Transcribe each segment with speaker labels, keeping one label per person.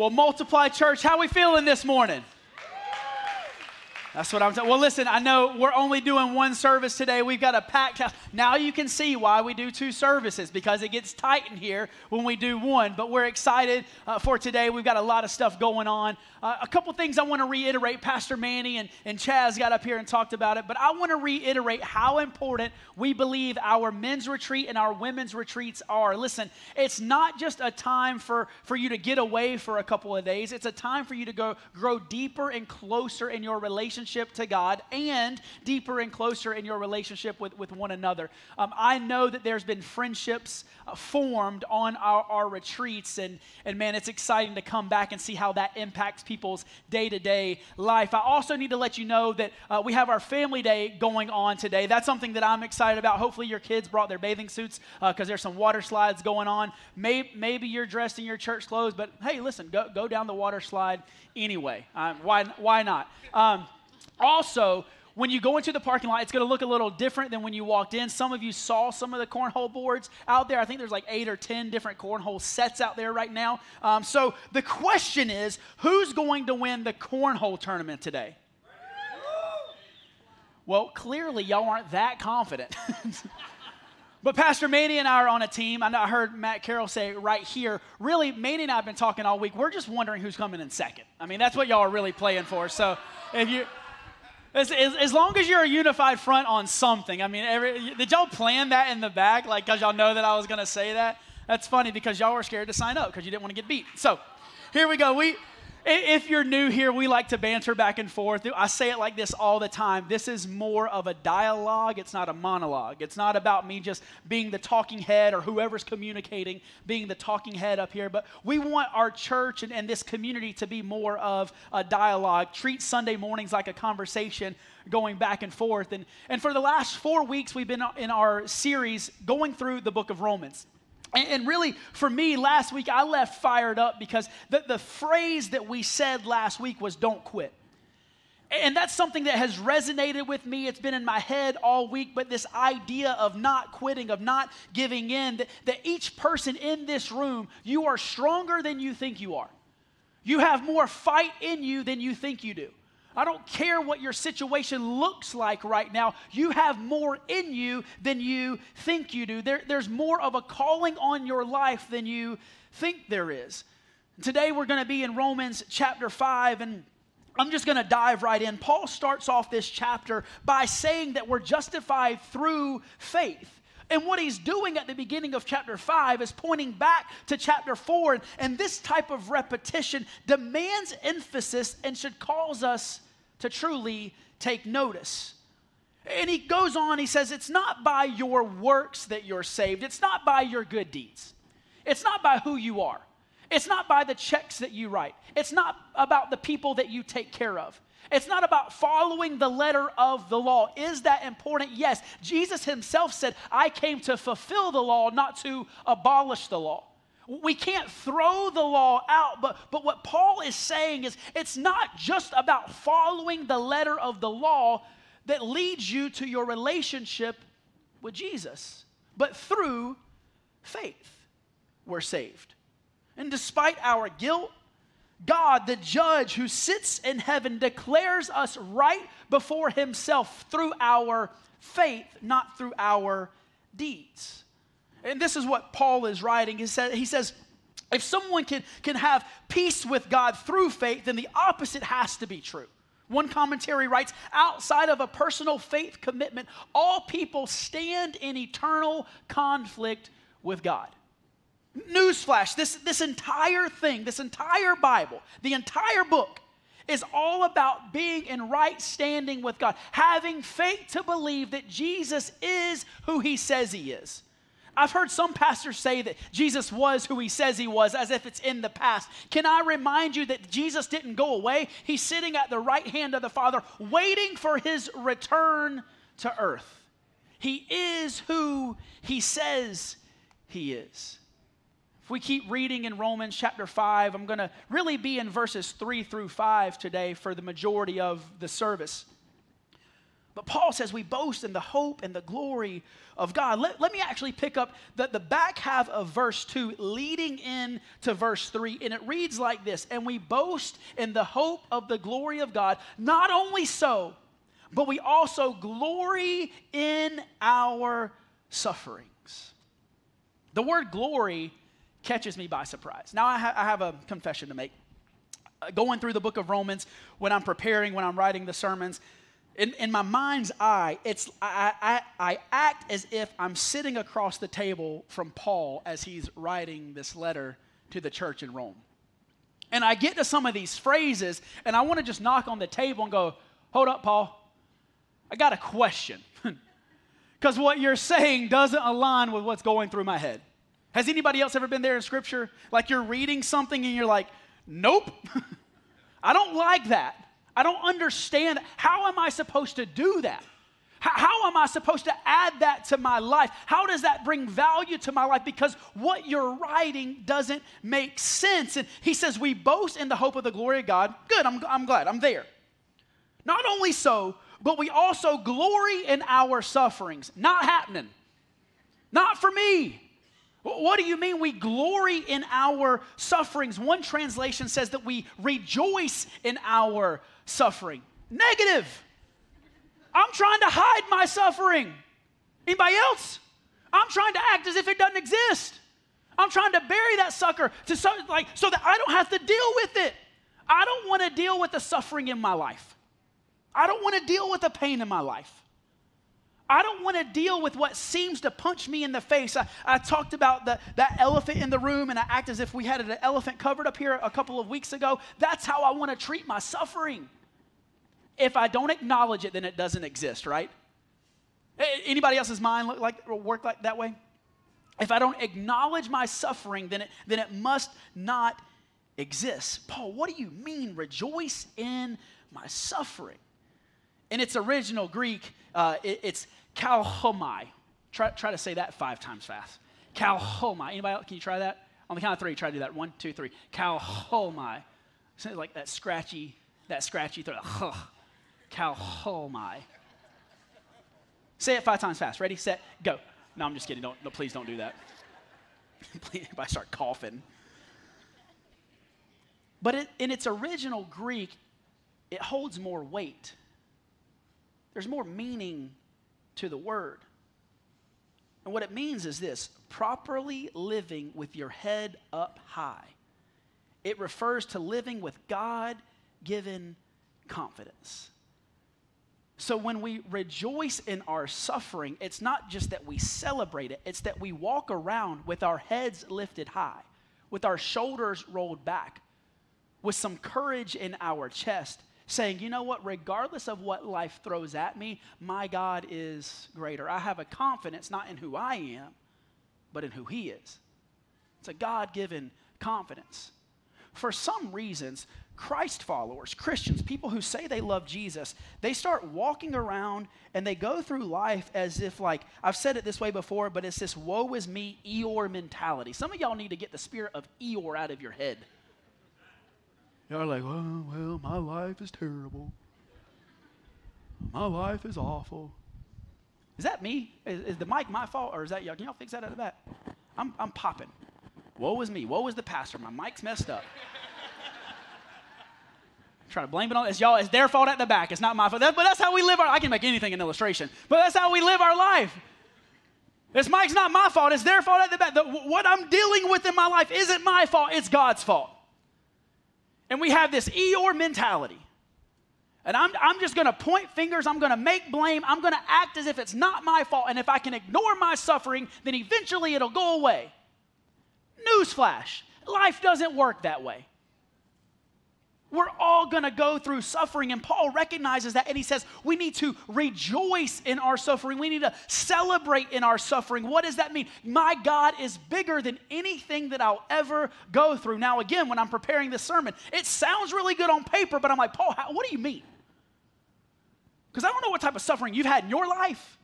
Speaker 1: Well, multiply church, how we feeling this morning? That's what I'm saying. Well, listen, I know we're only doing one service today. We've got a packed house. Now you can see why we do two services because it gets tight in here when we do one. But we're excited uh, for today. We've got a lot of stuff going on. Uh, a couple things I want to reiterate. Pastor Manny and, and Chaz got up here and talked about it. But I want to reiterate how important we believe our men's retreat and our women's retreats are. Listen, it's not just a time for, for you to get away for a couple of days, it's a time for you to go grow deeper and closer in your relationship to God and deeper and closer in your relationship with, with one another. Um, I know that there's been friendships uh, formed on our, our retreats, and, and man, it's exciting to come back and see how that impacts people's day to day life. I also need to let you know that uh, we have our family day going on today. That's something that I'm excited about. Hopefully, your kids brought their bathing suits because uh, there's some water slides going on. Maybe, maybe you're dressed in your church clothes, but hey, listen, go, go down the water slide anyway. Uh, why, why not? Um, also, when you go into the parking lot, it's going to look a little different than when you walked in. Some of you saw some of the cornhole boards out there. I think there's like eight or 10 different cornhole sets out there right now. Um, so the question is who's going to win the cornhole tournament today? Well, clearly, y'all aren't that confident. But Pastor Manny and I are on a team. I heard Matt Carroll say right here. Really, Manny and I have been talking all week. We're just wondering who's coming in second. I mean, that's what y'all are really playing for. So if you as, as, as, long as you're a unified front on something. I mean, every, did y'all plan that in the back? Like, because y'all know that I was going to say that? That's funny because y'all were scared to sign up because you didn't want to get beat. So, here we go. We, if you're new here, we like to banter back and forth. I say it like this all the time. This is more of a dialogue, it's not a monologue. It's not about me just being the talking head or whoever's communicating being the talking head up here, but we want our church and, and this community to be more of a dialogue. Treat Sunday mornings like a conversation going back and forth. And, and for the last four weeks, we've been in our series going through the book of Romans. And really, for me, last week I left fired up because the, the phrase that we said last week was don't quit. And that's something that has resonated with me. It's been in my head all week, but this idea of not quitting, of not giving in, that, that each person in this room, you are stronger than you think you are. You have more fight in you than you think you do. I don't care what your situation looks like right now. You have more in you than you think you do. There, there's more of a calling on your life than you think there is. Today we're going to be in Romans chapter 5, and I'm just going to dive right in. Paul starts off this chapter by saying that we're justified through faith. And what he's doing at the beginning of chapter 5 is pointing back to chapter 4. And this type of repetition demands emphasis and should cause us to truly take notice. And he goes on, he says, It's not by your works that you're saved, it's not by your good deeds, it's not by who you are, it's not by the checks that you write, it's not about the people that you take care of. It's not about following the letter of the law. Is that important? Yes. Jesus himself said, I came to fulfill the law, not to abolish the law. We can't throw the law out, but, but what Paul is saying is it's not just about following the letter of the law that leads you to your relationship with Jesus, but through faith, we're saved. And despite our guilt, God, the judge who sits in heaven, declares us right before himself through our faith, not through our deeds. And this is what Paul is writing. He says, he says if someone can, can have peace with God through faith, then the opposite has to be true. One commentary writes outside of a personal faith commitment, all people stand in eternal conflict with God. Newsflash this, this entire thing, this entire Bible, the entire book is all about being in right standing with God, having faith to believe that Jesus is who he says he is. I've heard some pastors say that Jesus was who he says he was as if it's in the past. Can I remind you that Jesus didn't go away? He's sitting at the right hand of the Father, waiting for his return to earth. He is who he says he is. If we keep reading in Romans chapter 5, I'm going to really be in verses 3 through 5 today for the majority of the service. But Paul says we boast in the hope and the glory of God. Let, let me actually pick up the, the back half of verse 2, leading in to verse 3, and it reads like this And we boast in the hope of the glory of God. Not only so, but we also glory in our sufferings. The word glory catches me by surprise. Now, I, ha- I have a confession to make. Uh, going through the book of Romans, when I'm preparing, when I'm writing the sermons, in, in my mind's eye, it's, I, I, I act as if I'm sitting across the table from Paul as he's writing this letter to the church in Rome. And I get to some of these phrases, and I want to just knock on the table and go, Hold up, Paul. I got a question. Because what you're saying doesn't align with what's going through my head. Has anybody else ever been there in Scripture? Like you're reading something and you're like, Nope, I don't like that. I don't understand. How am I supposed to do that? How, am I supposed to add that to my life? How does that bring value to my life? Because what you're writing doesn't make sense. And he says, We boast in the hope of the glory of God. Good, I'm, I'm glad, I'm there. Not only so, but we also glory in our sufferings. Not happening. Not for me. What do you mean we glory in our sufferings? One translation says that we rejoice in our suffering. Negative. I'm trying to hide my suffering. Anybody else? I'm trying to act as if it doesn't exist. I'm trying to bury that sucker to like so that I don't have to deal with it. I don't want to deal with the suffering in my life. I don't want to deal with the pain in my life. I don't want to deal with what seems to punch me in the face. I, I talked about the, that elephant in the room, and I act as if we had an elephant covered up here a couple of weeks ago. That's how I want to treat my suffering. If I don't acknowledge it, then it doesn't exist, right? Anybody else's mind look like work like that way? If I don't acknowledge my suffering, then it, then it must not exist. Paul, what do you mean, rejoice in my suffering? In its original Greek, uh, it, it's kauchaomai. Try, try to say that five times fast. Kauchaomai. Anybody else? Can you try that? On the count of three, try to do that. One, two, three. Kauchaomai. Sounds like that scratchy, that scratchy throat. Kauchaomai. Say it five times fast. Ready, set, go. No, I'm just kidding. Don't, no, please don't do that. if I start coughing. But it, in its original Greek, it holds more weight. There's more meaning to the word. And what it means is this properly living with your head up high. It refers to living with God given confidence. So when we rejoice in our suffering, it's not just that we celebrate it, it's that we walk around with our heads lifted high, with our shoulders rolled back, with some courage in our chest, saying, you know what, regardless of what life throws at me, my God is greater. I have a confidence not in who I am, but in who He is. It's a God given confidence. For some reasons, Christ followers, Christians, people who say they love Jesus, they start walking around and they go through life as if, like, I've said it this way before, but it's this woe is me Eeyore mentality. Some of y'all need to get the spirit of Eeyore out of your head. Y'all are like, oh, well, my life is terrible. My life is awful. Is that me? Is, is, the mic my fault or is that y'all? Can y'all fix that out of the back? I'm, I'm popping. Woe is me. Woe is the pastor. My mic's messed up. trying to blame it on it's y'all. It's their fault at the back. It's not my fault. That, but that's how we live our. I can make anything an illustration, but that's how we live our life. This mic's not my fault. It's their fault at the back. The, what I'm dealing with in my life isn't my fault. It's God's fault. And we have this Eeyore mentality. And I'm, I'm just going to point fingers. I'm going to make blame. I'm going to act as if it's not my fault. And if I can ignore my suffering, then eventually it'll go away. Newsflash life doesn't work that way. We're all going to go through suffering, and Paul recognizes that, and he says we need to rejoice in our suffering. We need to celebrate in our suffering. What does that mean? My God is bigger than anything that I'll ever go through. Now, again, when I'm preparing this sermon, it sounds really good on paper, but I'm like, Paul, how, what do you mean? Because I don't know what type of suffering you've had in your life,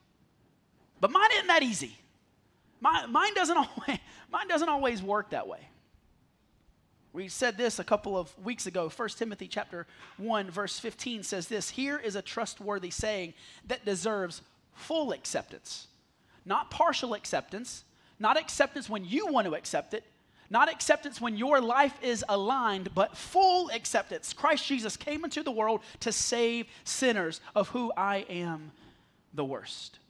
Speaker 1: but mine isn't that easy. Mine, mine, doesn't always, mine doesn't always work that way. We said this a couple of weeks ago. 1 Timothy chapter 1 verse 15 says this, "Here is a trustworthy saying that deserves full acceptance. Not partial acceptance, not acceptance when you want to accept it, not acceptance when your life is aligned, but full acceptance. Christ Jesus came into the world to save sinners, of who I am the worst.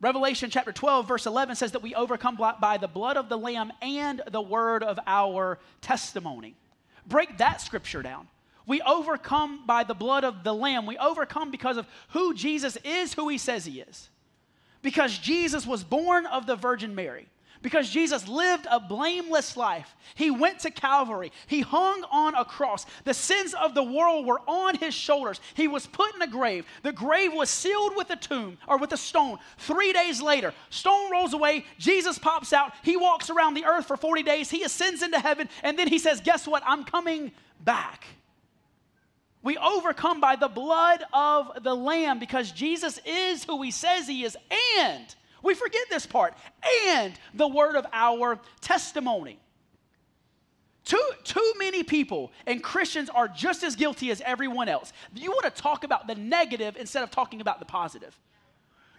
Speaker 1: Revelation chapter 12, verse 11 says that we overcome by the blood of the Lamb and the word of our testimony. Break that scripture down. We overcome by the blood of the Lamb. We overcome because of who Jesus is, who he says he is. Because Jesus was born of the Virgin Mary because Jesus lived a blameless life. He went to Calvary. He hung on a cross. The sins of the world were on his shoulders. He was put in a grave. The grave was sealed with a tomb or with a stone. Three days later, stone rolls away. Jesus pops out. He walks around the earth for 40 days. He ascends into heaven. And then he says, Guess what? I'm coming back. We overcome by the blood of the Lamb because Jesus is who he says he is. And we forget this part. And the word of our testimony. Too, too many people and Christians are just as guilty as everyone else. You want to talk about the negative instead of talking about the positive.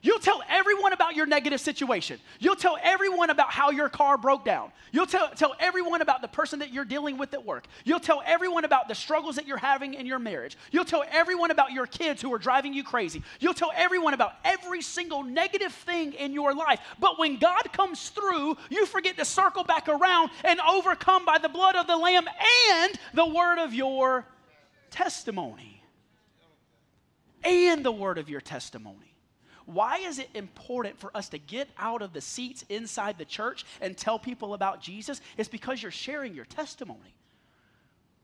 Speaker 1: You'll tell everyone about your negative situation. You'll tell everyone about how your car broke down. You'll tell, tell everyone about the person that you're dealing with at work. You'll tell everyone about the struggles that you're having in your marriage. You'll tell everyone about your kids who are driving you crazy. You'll tell everyone about every single negative thing in your life. But when God comes through, you forget to circle back around and overcome by the blood of the Lamb and the word of your testimony. And the word of your testimony. Why is it important for us to get out of the seats inside the church and tell people about Jesus? It's because you're sharing your testimony.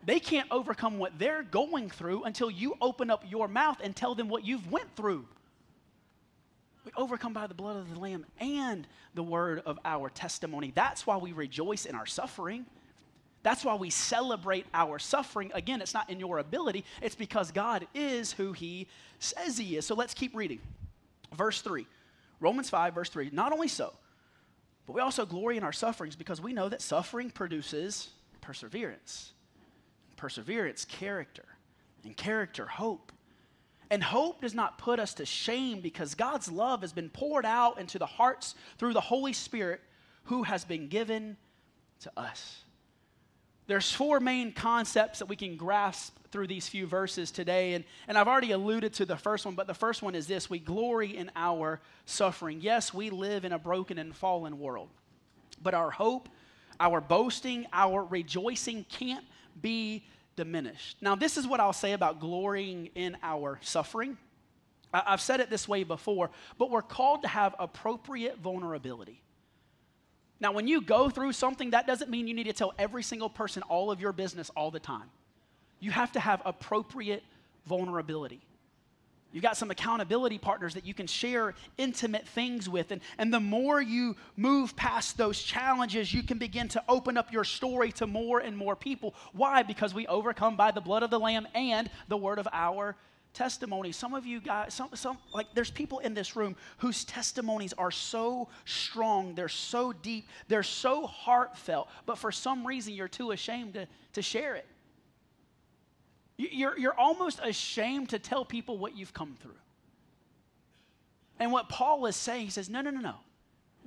Speaker 1: They can't overcome what they're going through until you open up your mouth and tell them what you've went through. We overcome by the blood of the Lamb and the word of our testimony. That's why we rejoice in our suffering. That's why we celebrate our suffering. Again, it's not in your ability, it's because God is who He says He is. So let's keep reading. Verse 3, Romans 5, verse 3. Not only so, but we also glory in our sufferings because we know that suffering produces perseverance. Perseverance, character. And character, hope. And hope does not put us to shame because God's love has been poured out into the hearts through the Holy Spirit who has been given to us. There's four main concepts that we can grasp through these few verses today. And, and I've already alluded to the first one, but the first one is this we glory in our suffering. Yes, we live in a broken and fallen world, but our hope, our boasting, our rejoicing can't be diminished. Now, this is what I'll say about glorying in our suffering. I've said it this way before, but we're called to have appropriate vulnerability. Now, when you go through something, that doesn't mean you need to tell every single person all of your business all the time. You have to have appropriate vulnerability. You've got some accountability partners that you can share intimate things with. And, and the more you move past those challenges, you can begin to open up your story to more and more people. Why? Because we overcome by the blood of the Lamb and the word of our testimony. Some of you guys, some, some, like there's people in this room whose testimonies are so strong, they're so deep, they're so heartfelt, but for some reason you're too ashamed to, to share it. You're, you're almost ashamed to tell people what you've come through. And what Paul is saying, he says, no, no, no, no.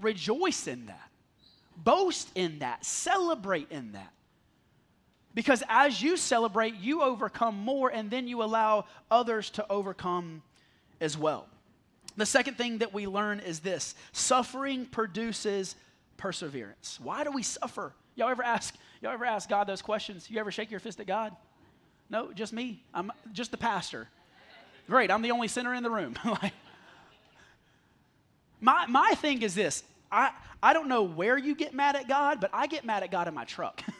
Speaker 1: Rejoice in that. Boast in that. Celebrate in that. Because as you celebrate, you overcome more, and then you allow others to overcome as well. The second thing that we learn is this suffering produces perseverance. Why do we suffer? Y'all ever ask, y'all ever ask God those questions? You ever shake your fist at God? No, just me. I'm just the pastor. Great, I'm the only sinner in the room. my, my thing is this I, I don't know where you get mad at God, but I get mad at God in my truck.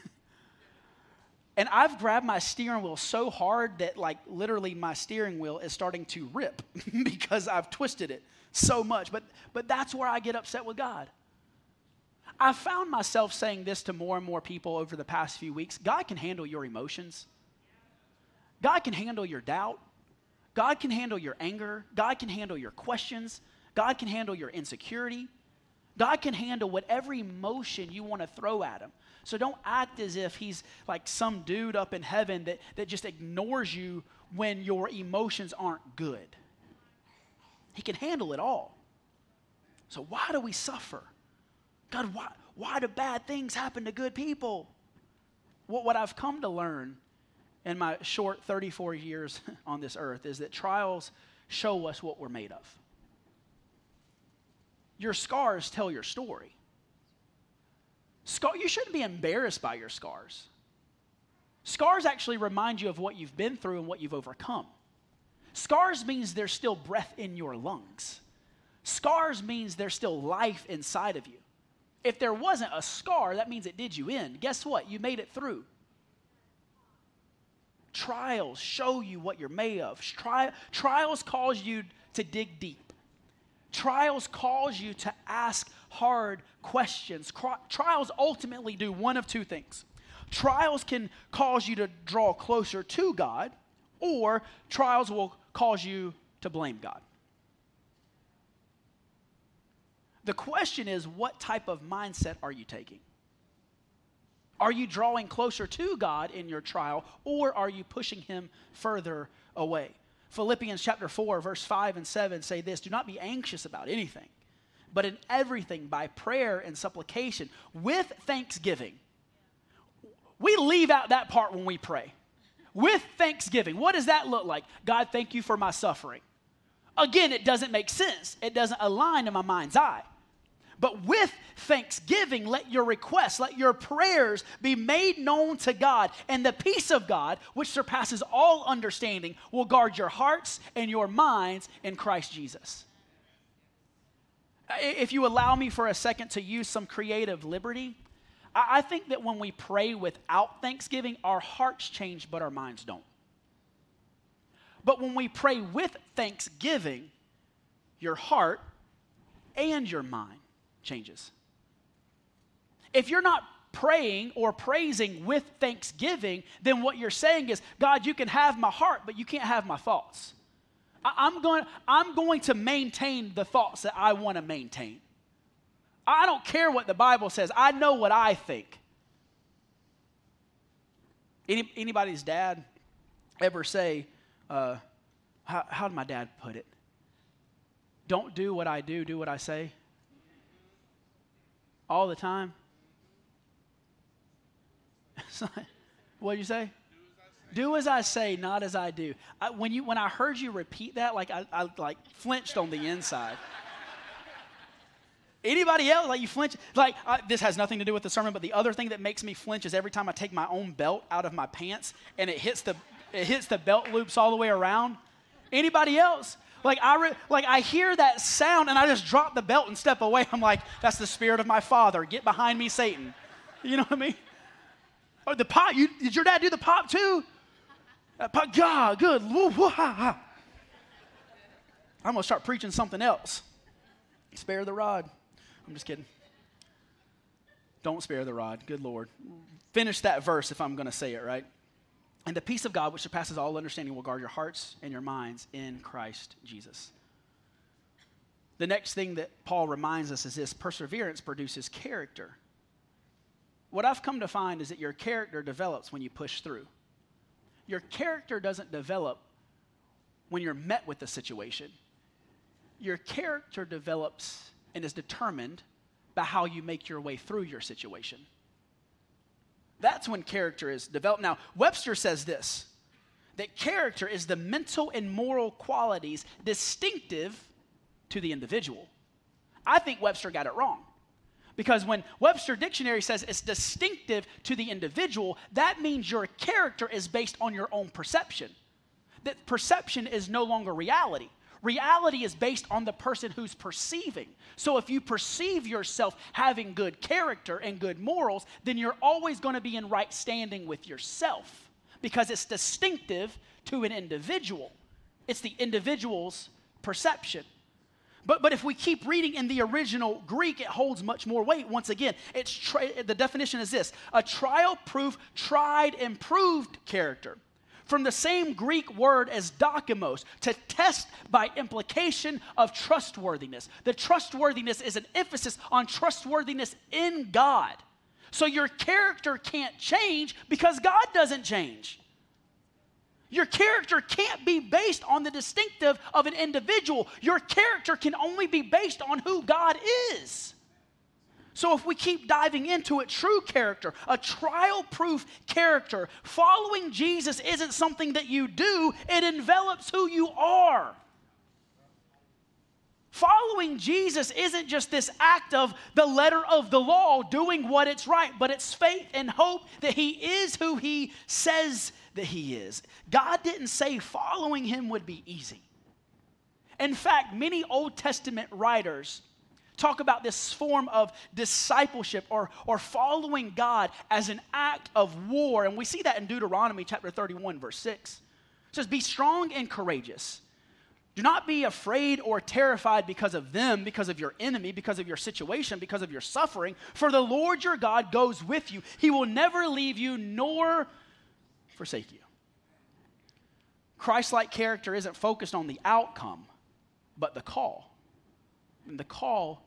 Speaker 1: and I've grabbed my steering wheel so hard that, like, literally my steering wheel is starting to rip because I've twisted it so much. But, but that's where I get upset with God. I've found myself saying this to more and more people over the past few weeks God can handle your emotions. God can handle your doubt. God can handle your anger. God can handle your questions. God can handle your insecurity. God can handle whatever emotion you want to throw at him. So don't act as if he's like some dude up in heaven that, that just ignores you when your emotions aren't good. He can handle it all. So why do we suffer? God, why, why do bad things happen to good people? What, what I've come to learn in my short 34 years on this earth is that trials show us what we're made of. Your scars tell your story. Scar, you shouldn't be embarrassed by your scars. Scars actually remind you of what you've been through and what you've overcome. Scars means there's still breath in your lungs. Scars means there's still life inside of you. If there wasn't a scar, that means it did you in. Guess what? You made it through. Trials show you what you're made of. Tri- trials cause you to dig deep. Trials cause you to ask hard questions. trials ultimately do one of two things. Trials can cause you to draw closer to God, or trials will cause you to blame God. The question is what type of mindset are you taking? Are you drawing closer to God in your trial, or are you pushing Him further away? Philippians chapter 4, verse 5 and 7 say this Do not be anxious about anything, but in everything by prayer and supplication with thanksgiving. We leave out that part when we pray. With thanksgiving. What does that look like? God, thank you for my suffering. Again, it doesn't make sense, it doesn't align in my mind's eye. But with thanksgiving, let your requests, let your prayers be made known to God. And the peace of God, which surpasses all understanding, will guard your hearts and your minds in Christ Jesus. If you allow me for a second to use some creative liberty, I think that when we pray without thanksgiving, our hearts change, but our minds don't. But when we pray with thanksgiving, your heart and your mind changes. If you're not praying or praising with thanksgiving, then what you're saying is, God, you can have my heart, but you can't have my thoughts. I, am going, I'm going to maintain the thoughts that I want to maintain. I don't care what the Bible says, I know what I think. Any, anybody's dad ever say, uh, how, how did my dad put it? Don't do what I do, do what I say all the time? what did you say? Do as I say, not as I do. I, when, you, when I heard you repeat that, like I, I like flinched on the inside. Anybody else, like you flinch? Like, I, this has nothing to do with the sermon, but the other thing that makes me flinch is every time I take my own belt out of my pants and it hits the, it hits the belt loops all the way around. Anybody else? Like I, re- like I hear that sound and I just drop the belt and step away. I'm like, that's the spirit of my father. Get behind me, Satan. You know what I mean? Oh, the pop. You, did your dad do the pop too? Uh, pop, God, good. I'm gonna start preaching something else. Spare the rod. I'm just kidding. Don't spare the rod. Good Lord. Finish that verse if I'm gonna say it right. And the peace of God, which surpasses all understanding, will guard your hearts and your minds in Christ Jesus. The next thing that Paul reminds us is this perseverance produces character. What I've come to find is that your character develops when you push through. Your character doesn't develop when you're met with a situation. Your character develops and is determined by how you make your way through your situation. That's when character is developed. Now, Webster says this that character is the mental and moral qualities distinctive to the individual. I think Webster got it wrong. Because when Webster Dictionary says it's distinctive to the individual, that means your character is based on your own perception. That perception is no longer reality. Reality is based on the person who's perceiving. So if you perceive yourself having good character and good morals, then you're always going to be in right standing with yourself because it's distinctive to an individual. It's the individual's perception. But, but if we keep reading in the original Greek, it holds much more weight. Once again, it's tra- the definition is this a trial proof, tried and proved character from the same Greek word as dokimos, to test by implication of trustworthiness. The trustworthiness is an emphasis on trustworthiness in God. So your character can't change because God doesn't change. Your character can't be based on the distinctive of an individual. Your character can only be based on who God is. So, if we keep diving into it, true character, a trial proof character, following Jesus isn't something that you do, it envelops who you are. Following Jesus isn't just this act of the letter of the law, doing what it's right, but it's faith and hope that He is who He says that He is. God didn't say following Him would be easy. In fact, many Old Testament writers talk about this form of discipleship or, or following God as an act of war. And we see that in Deuteronomy chapter 31, verse 6. It says, Be strong and courageous. Do not be afraid or terrified because of them, because of your enemy, because of your situation, because of your suffering. For the Lord your God goes with you. He will never leave you nor forsake you. Christ like character isn't focused on the outcome, but the call. And the call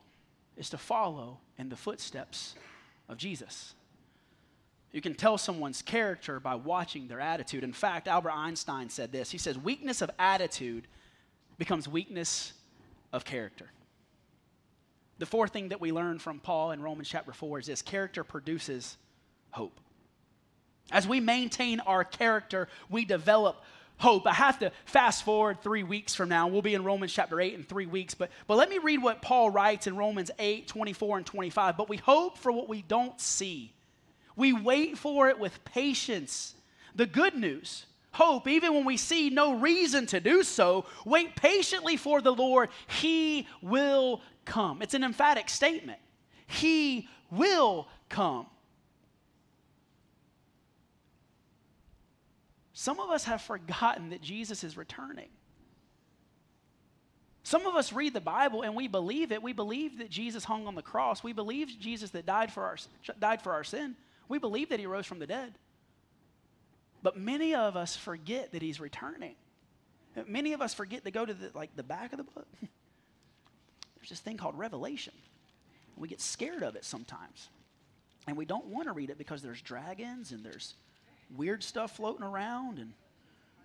Speaker 1: is to follow in the footsteps of Jesus. You can tell someone's character by watching their attitude. In fact, Albert Einstein said this He says, Weakness of attitude becomes weakness of character. The fourth thing that we learn from Paul in Romans chapter 4 is this character produces hope. As we maintain our character, we develop hope. I have to fast forward three weeks from now. We'll be in Romans chapter 8 in three weeks. But, but let me read what Paul writes in Romans 8 24 and 25. But we hope for what we don't see, we wait for it with patience. The good news, hope, even when we see no reason to do so, wait patiently for the Lord. He will come. It's an emphatic statement. He will come. Some of us have forgotten that Jesus is returning. Some of us read the Bible and we believe it. We believe that Jesus hung on the cross. We believe Jesus that died for our, died for our sin. We believe that he rose from the dead. But many of us forget that he's returning. Many of us forget to go to the, like the back of the book. There's this thing called Revelation. We get scared of it sometimes. And we don't want to read it because there's dragons and there's weird stuff floating around and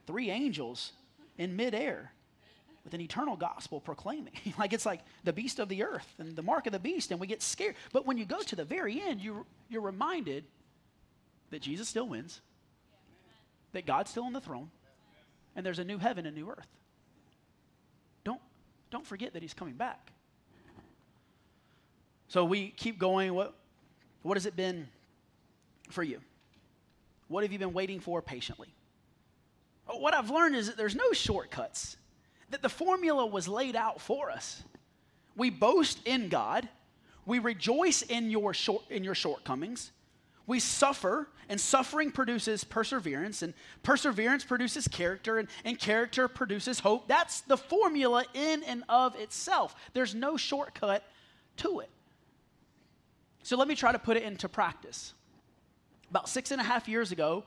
Speaker 1: three angels in midair with an eternal gospel proclaiming. like it's like the beast of the earth and the mark of the beast, and we get scared. But when you go to the very end, you, you're reminded that Jesus still wins, that God's still on the throne, and there's a new heaven and new earth. Don't, don't forget that he's coming back. So we keep going. What, what has it been for you? What have you been waiting for patiently? Oh, what I've learned is that there's no shortcuts, that the formula was laid out for us. We boast in God, we rejoice in your, short, in your shortcomings, we suffer, and suffering produces perseverance, and perseverance produces character, and, and character produces hope. That's the formula in and of itself. There's no shortcut to it. So let me try to put it into practice. About six and a half years ago,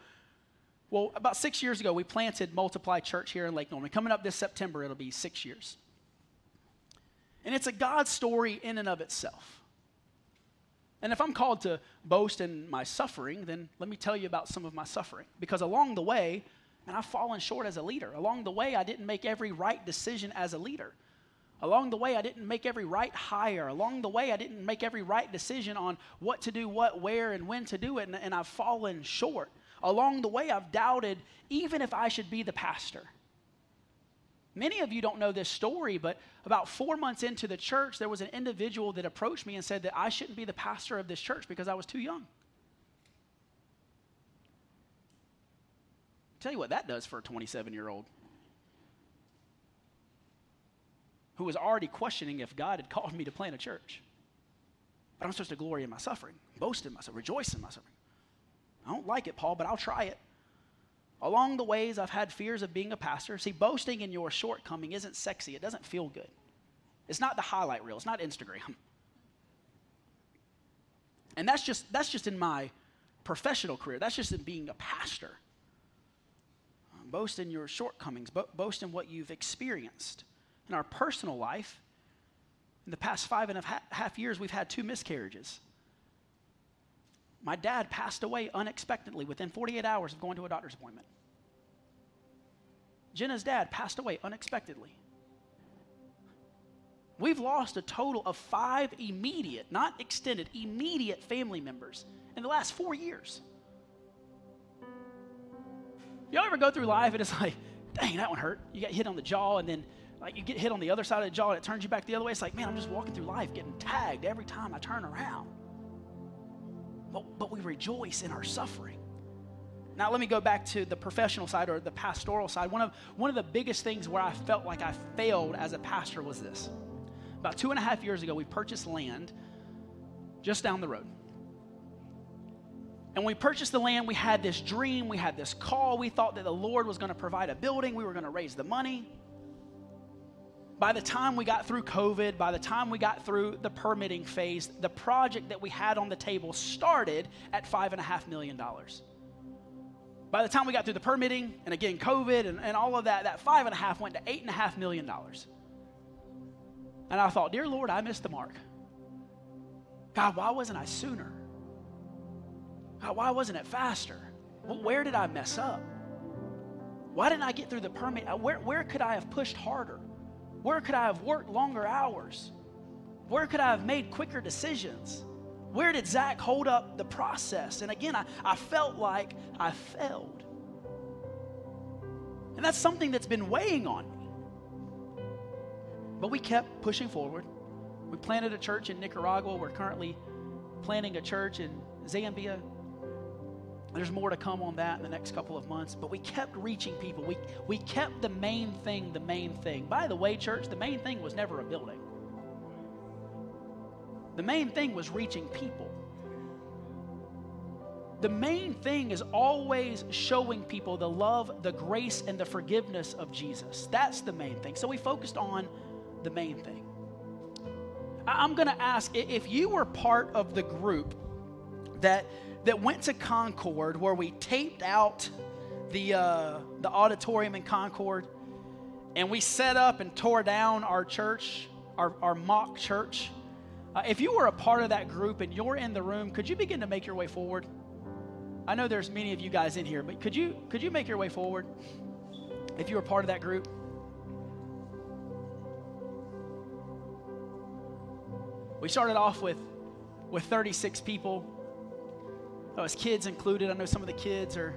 Speaker 1: well, about six years ago, we planted Multiply Church here in Lake Norman. Coming up this September, it'll be six years. And it's a God story in and of itself. And if I'm called to boast in my suffering, then let me tell you about some of my suffering. Because along the way, and I've fallen short as a leader. Along the way, I didn't make every right decision as a leader. Along the way, I didn't make every right hire. Along the way, I didn't make every right decision on what to do, what, where, and when to do it, and, and I've fallen short. Along the way, I've doubted even if I should be the pastor. Many of you don't know this story, but about four months into the church, there was an individual that approached me and said that I shouldn't be the pastor of this church because I was too young. Tell you what that does for a 27 year old. who was already questioning if God had called me to plant a church. But I'm supposed to glory in my suffering, boast in myself, rejoice in my suffering. I don't like it, Paul, but I'll try it. Along the ways, I've had fears of being a pastor. See, boasting in your shortcoming isn't sexy, it doesn't feel good. It's not the highlight reel, it's not Instagram. And that's just, that's just in my professional career, that's just in being a pastor. Um, boast in your shortcomings, bo- boast in what you've experienced. In our personal life, in the past five and a half years, we've had two miscarriages. My dad passed away unexpectedly within 48 hours of going to a doctor's appointment. Jenna's dad passed away unexpectedly. We've lost a total of five immediate, not extended, immediate family members in the last four years. Y'all ever go through life and it's like, dang, that one hurt. You get hit on the jaw and then like you get hit on the other side of the jaw and it turns you back the other way. It's like, man, I'm just walking through life getting tagged every time I turn around. But, but we rejoice in our suffering. Now, let me go back to the professional side or the pastoral side. One of, one of the biggest things where I felt like I failed as a pastor was this. About two and a half years ago, we purchased land just down the road. And we purchased the land, we had this dream, we had this call. We thought that the Lord was going to provide a building, we were going to raise the money. By the time we got through COVID, by the time we got through the permitting phase, the project that we had on the table started at $5.5 million. By the time we got through the permitting, and again, COVID and, and all of that, that five and a half went to eight and a half million dollars. And I thought, Dear Lord, I missed the mark. God, why wasn't I sooner? God, why wasn't it faster? Well, where did I mess up? Why didn't I get through the permit? Where, where could I have pushed harder? Where could I have worked longer hours? Where could I have made quicker decisions? Where did Zach hold up the process? And again, I, I felt like I failed. And that's something that's been weighing on me. But we kept pushing forward. We planted a church in Nicaragua. We're currently planning a church in Zambia. There's more to come on that in the next couple of months, but we kept reaching people. We, we kept the main thing the main thing. By the way, church, the main thing was never a building, the main thing was reaching people. The main thing is always showing people the love, the grace, and the forgiveness of Jesus. That's the main thing. So we focused on the main thing. I'm going to ask if you were part of the group that that went to Concord where we taped out the, uh, the auditorium in Concord and we set up and tore down our church, our, our mock church. Uh, if you were a part of that group and you're in the room, could you begin to make your way forward? I know there's many of you guys in here, but could you could you make your way forward if you were part of that group? We started off with with 36 people Oh, as kids included. I know some of the kids are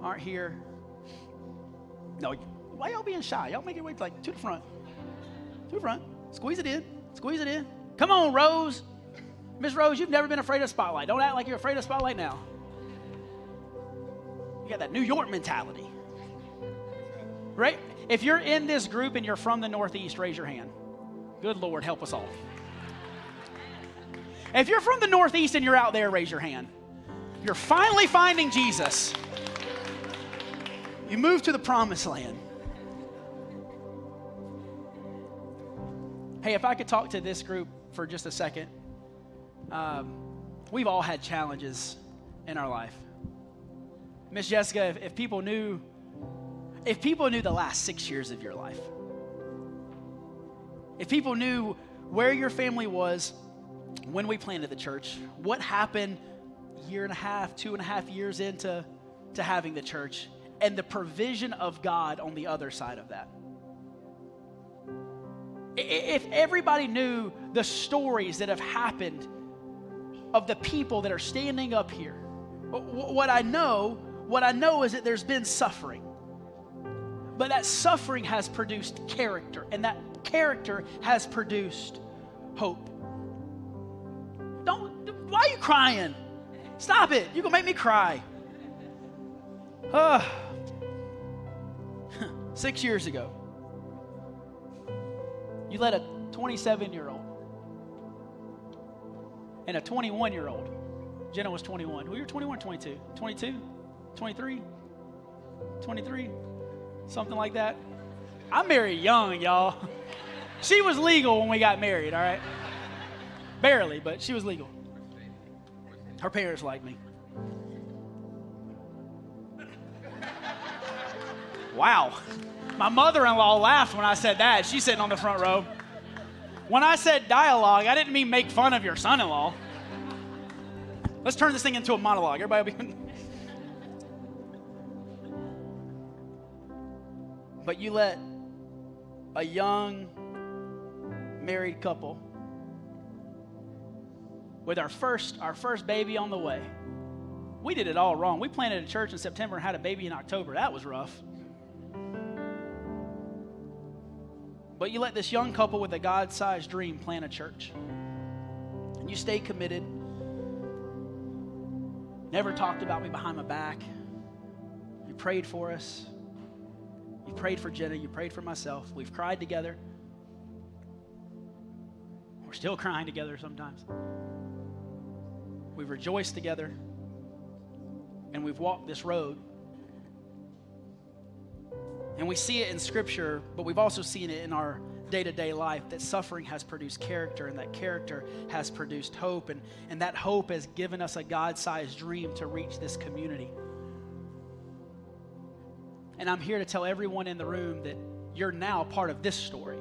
Speaker 1: aren't here. No, why y'all being shy? Y'all make your way like to the front. To the front. Squeeze it in. Squeeze it in. Come on, Rose. Miss Rose, you've never been afraid of spotlight. Don't act like you're afraid of spotlight now. You got that New York mentality. Right? If you're in this group and you're from the Northeast, raise your hand. Good Lord, help us all. If you're from the Northeast and you're out there, raise your hand. You're finally finding Jesus. You move to the promised land. Hey, if I could talk to this group for just a second. Um, we've all had challenges in our life. Miss Jessica, if, if people knew, if people knew the last six years of your life, if people knew where your family was when we planted the church, what happened year and a half, two and a half years into to having the church, and the provision of God on the other side of that. If everybody knew the stories that have happened of the people that are standing up here, what I know, what I know is that there's been suffering. But that suffering has produced character, and that character has produced hope. Why are you crying? Stop it. You're going to make me cry. Uh, six years ago, you let a 27 year old and a 21 year old, Jenna was 21. Well, you're 21, 22, 22, 23, 23, something like that. I'm married young, y'all. She was legal when we got married, all right? Barely, but she was legal. Her parents like me. Wow. My mother in law laughed when I said that. She's sitting on the front row. When I said dialogue, I didn't mean make fun of your son in law. Let's turn this thing into a monologue. Everybody be. but you let a young married couple with our first our first baby on the way. We did it all wrong. We planted a church in September and had a baby in October. That was rough. But you let this young couple with a God sized dream plant a church. And you stay committed. Never talked about me behind my back. You prayed for us. You prayed for Jenna. You prayed for myself. We've cried together. We're still crying together sometimes. We've rejoiced together. And we've walked this road and we see it in Scripture, but we've also seen it in our day to day life that suffering has produced character, and that character has produced hope, and, and that hope has given us a God sized dream to reach this community. And I'm here to tell everyone in the room that you're now part of this story.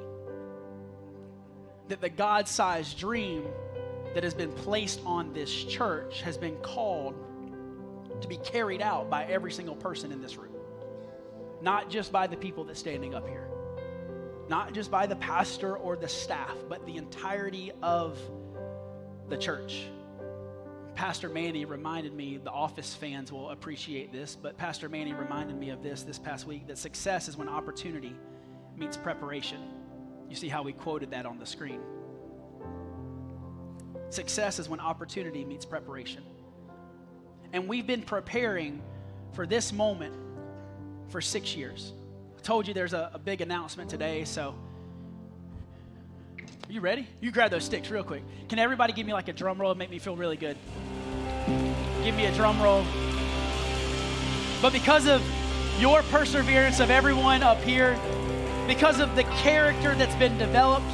Speaker 1: That the God sized dream that has been placed on this church has been called to be carried out by every single person in this room not just by the people that's standing up here, not just by the pastor or the staff, but the entirety of the church. Pastor Manny reminded me, the office fans will appreciate this, but Pastor Manny reminded me of this this past week that success is when opportunity meets preparation. You see how we quoted that on the screen. Success is when opportunity meets preparation. And we've been preparing for this moment for six years. I told you there's a, a big announcement today, so are you ready? You grab those sticks real quick. Can everybody give me like a drum roll and make me feel really good? Give me a drum roll. But because of your perseverance of everyone up here, because of the character that's been developed,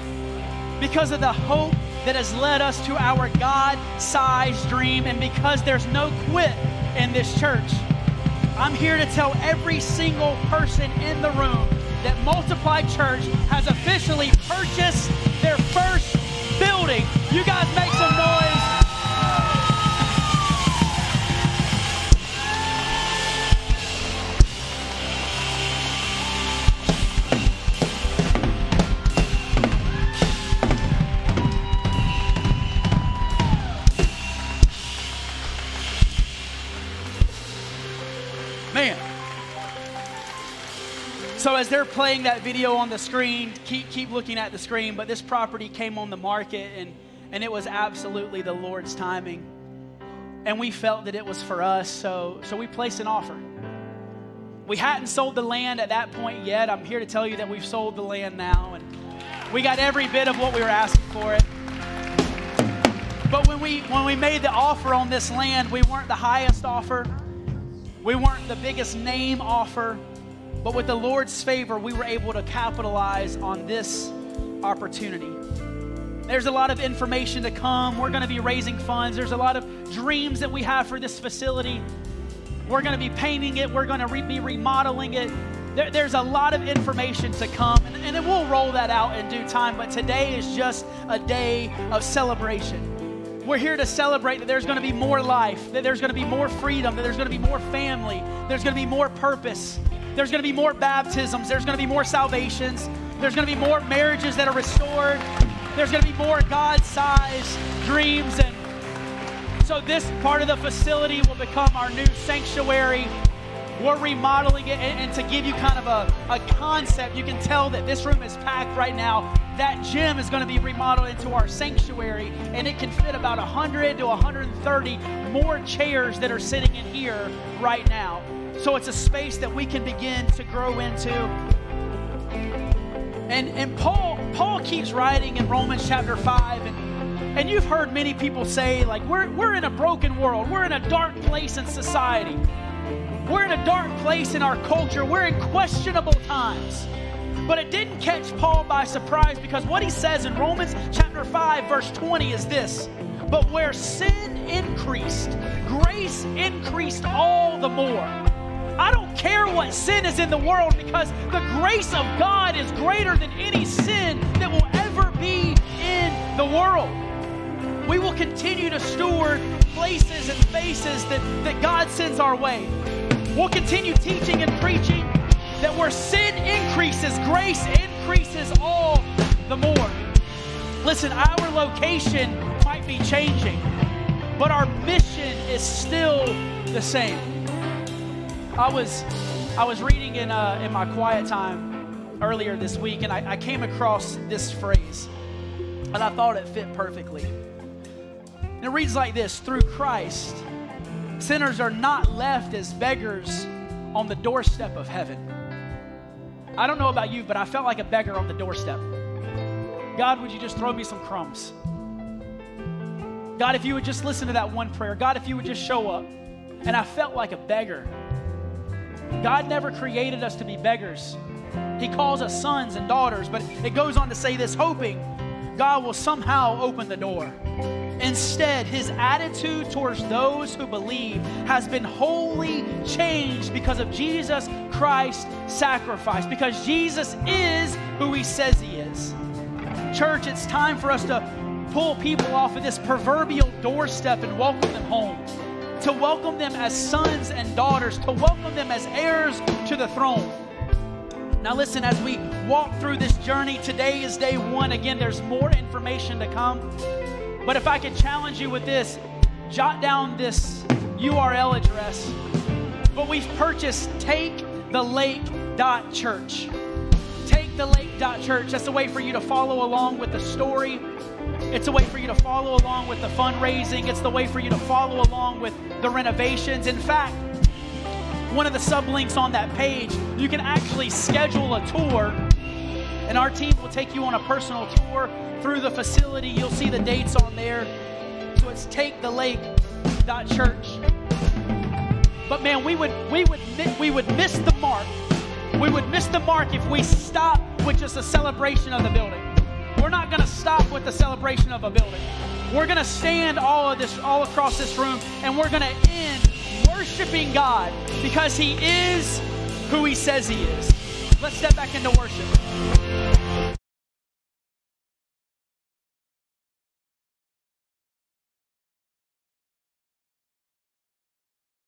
Speaker 1: because of the hope that has led us to our God sized dream, and because there's no quit in this church, I'm here to tell every single person in the room that Multiply Church has officially purchased their first building. You guys make some noise. So as they're playing that video on the screen, keep keep looking at the screen. But this property came on the market, and and it was absolutely the Lord's timing, and we felt that it was for us. So so we placed an offer. We hadn't sold the land at that point yet. I'm here to tell you that we've sold the land now, and we got every bit of what we were asking for it. But when we when we made the offer on this land, we weren't the highest offer. We weren't the biggest name offer. But with the Lord's favor, we were able to capitalize on this opportunity. There's a lot of information to come. We're going to be raising funds. There's a lot of dreams that we have for this facility. We're going to be painting it, we're going to re- be remodeling it. There, there's a lot of information to come, and, and then we'll roll that out in due time. But today is just a day of celebration. We're here to celebrate that there's going to be more life, that there's going to be more freedom, that there's going to be more family, there's going to be more purpose, there's going to be more baptisms. There's going to be more salvations. There's going to be more marriages that are restored. There's going to be more God sized dreams. And so, this part of the facility will become our new sanctuary. We're remodeling it. And, and to give you kind of a, a concept, you can tell that this room is packed right now. That gym is going to be remodeled into our sanctuary, and it can fit about 100 to 130 more chairs that are sitting in here right now. So it's a space that we can begin to grow into. And, and Paul, Paul keeps writing in Romans chapter 5, and, and you've heard many people say, like, we're, we're in a broken world, we're in a dark place in society, we're in a dark place in our culture, we're in questionable times. But it didn't catch Paul by surprise because what he says in Romans chapter 5, verse 20 is this. But where sin increased, grace increased all the more I don't care what sin is in the world because the grace of God is greater than any sin that will ever be in the world. We will continue to steward places and faces that, that God sends our way. We'll continue teaching and preaching that where sin increases, grace increases all the more. Listen, our location might be changing, but our mission is still the same. I was, I was reading in, uh, in my quiet time earlier this week, and I, I came across this phrase, and I thought it fit perfectly. And it reads like this Through Christ, sinners are not left as beggars on the doorstep of heaven. I don't know about you, but I felt like a beggar on the doorstep. God, would you just throw me some crumbs? God, if you would just listen to that one prayer. God, if you would just show up. And I felt like a beggar. God never created us to be beggars. He calls us sons and daughters, but it goes on to say this hoping God will somehow open the door. Instead, his attitude towards those who believe has been wholly changed because of Jesus Christ's sacrifice, because Jesus is who he says he is. Church, it's time for us to pull people off of this proverbial doorstep and welcome them home. To welcome them as sons and daughters, to welcome them as heirs to the throne. Now, listen, as we walk through this journey, today is day one. Again, there's more information to come. But if I could challenge you with this, jot down this URL address. But we've purchased Take the Lake Church. Take the takethelake.church. Takethelake.church. That's a way for you to follow along with the story. It's a way for you to follow along with the fundraising. It's the way for you to follow along with the renovations. In fact, one of the sublinks on that page, you can actually schedule a tour, and our team will take you on a personal tour through the facility. You'll see the dates on there. So it's takethelake.church. But man, we would we would we would miss the mark. We would miss the mark if we stop with just a celebration of the building. We're not going to stop with the celebration of a building. We're going to stand all of this all across this room and we're going to end worshiping God because he is who he says he is. Let's step back into worship.